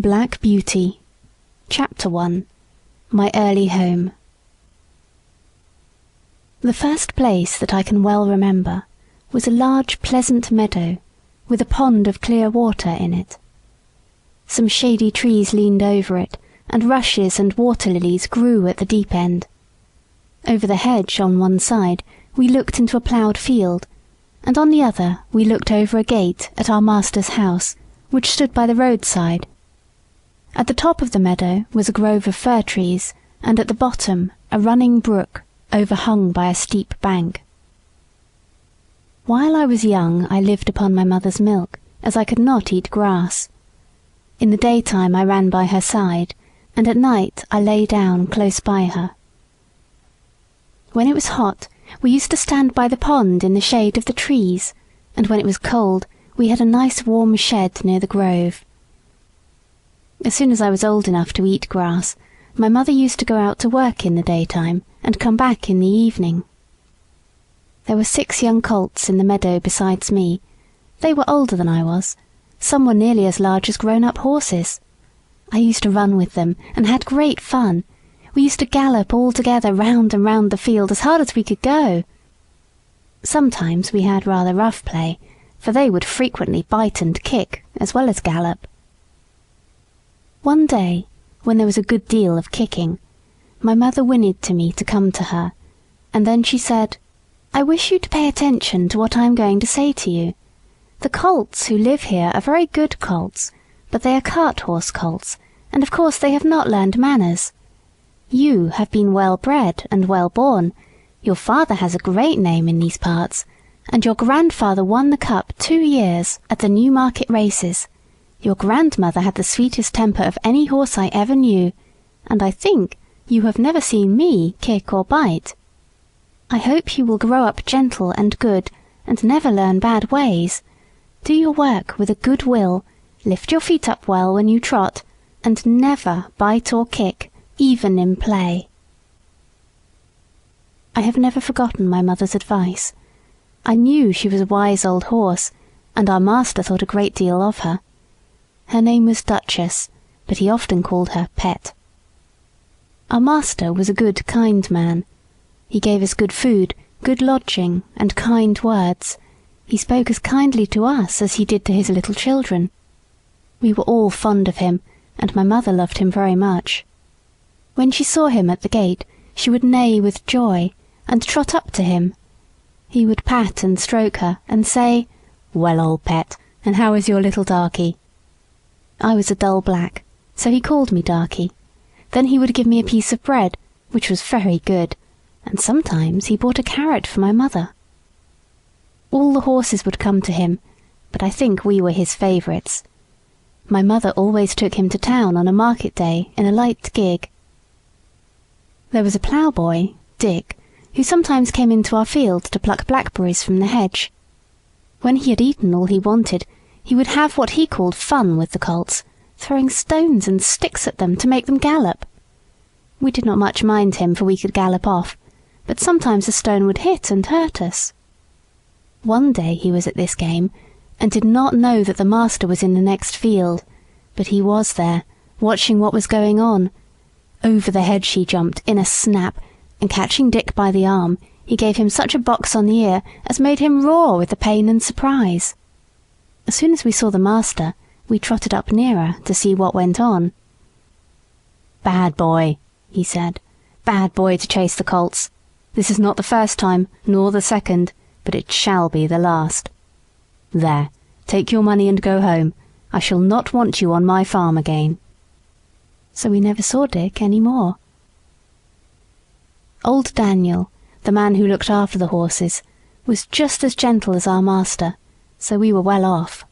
Black Beauty Chapter 1 My Early Home The first place that I can well remember was a large pleasant meadow with a pond of clear water in it. Some shady trees leaned over it, and rushes and water lilies grew at the deep end. Over the hedge on one side we looked into a ploughed field, and on the other we looked over a gate at our master's house, which stood by the roadside. At the top of the meadow was a grove of fir trees, and at the bottom a running brook overhung by a steep bank. While I was young I lived upon my mother's milk, as I could not eat grass. In the daytime I ran by her side, and at night I lay down close by her. When it was hot we used to stand by the pond in the shade of the trees, and when it was cold we had a nice warm shed near the grove. As soon as I was old enough to eat grass, my mother used to go out to work in the daytime and come back in the evening. There were six young colts in the meadow besides me. They were older than I was. Some were nearly as large as grown up horses. I used to run with them and had great fun. We used to gallop all together round and round the field as hard as we could go. Sometimes we had rather rough play, for they would frequently bite and kick as well as gallop. One day, when there was a good deal of kicking, my mother whinnied to me to come to her, and then she said, I wish you to pay attention to what I am going to say to you. The colts who live here are very good colts, but they are cart horse colts, and of course they have not learned manners. You have been well bred and well born. Your father has a great name in these parts, and your grandfather won the cup two years at the Newmarket races. Your grandmother had the sweetest temper of any horse I ever knew, and I think you have never seen me kick or bite. I hope you will grow up gentle and good, and never learn bad ways. Do your work with a good will, lift your feet up well when you trot, and never bite or kick, even in play. I have never forgotten my mother's advice. I knew she was a wise old horse, and our master thought a great deal of her. Her name was Duchess, but he often called her Pet. Our master was a good, kind man. He gave us good food, good lodging, and kind words. He spoke as kindly to us as he did to his little children. We were all fond of him, and my mother loved him very much. When she saw him at the gate, she would neigh with joy, and trot up to him. He would pat and stroke her, and say, Well, old pet, and how is your little darky? I was a dull black, so he called me Darky. Then he would give me a piece of bread, which was very good, and sometimes he bought a carrot for my mother. All the horses would come to him, but I think we were his favourites. My mother always took him to town on a market day in a light gig. There was a ploughboy, Dick, who sometimes came into our field to pluck blackberries from the hedge. When he had eaten all he wanted, he would have what he called fun with the colts, throwing stones and sticks at them to make them gallop. We did not much mind him, for we could gallop off, but sometimes a stone would hit and hurt us. One day he was at this game, and did not know that the master was in the next field, but he was there, watching what was going on. Over the hedge he jumped in a snap, and catching Dick by the arm, he gave him such a box on the ear as made him roar with the pain and surprise. As soon as we saw the master, we trotted up nearer to see what went on. Bad boy, he said. Bad boy to chase the colts. This is not the first time, nor the second, but it shall be the last. There, take your money and go home. I shall not want you on my farm again. So we never saw Dick any more. Old Daniel, the man who looked after the horses, was just as gentle as our master so we were well off.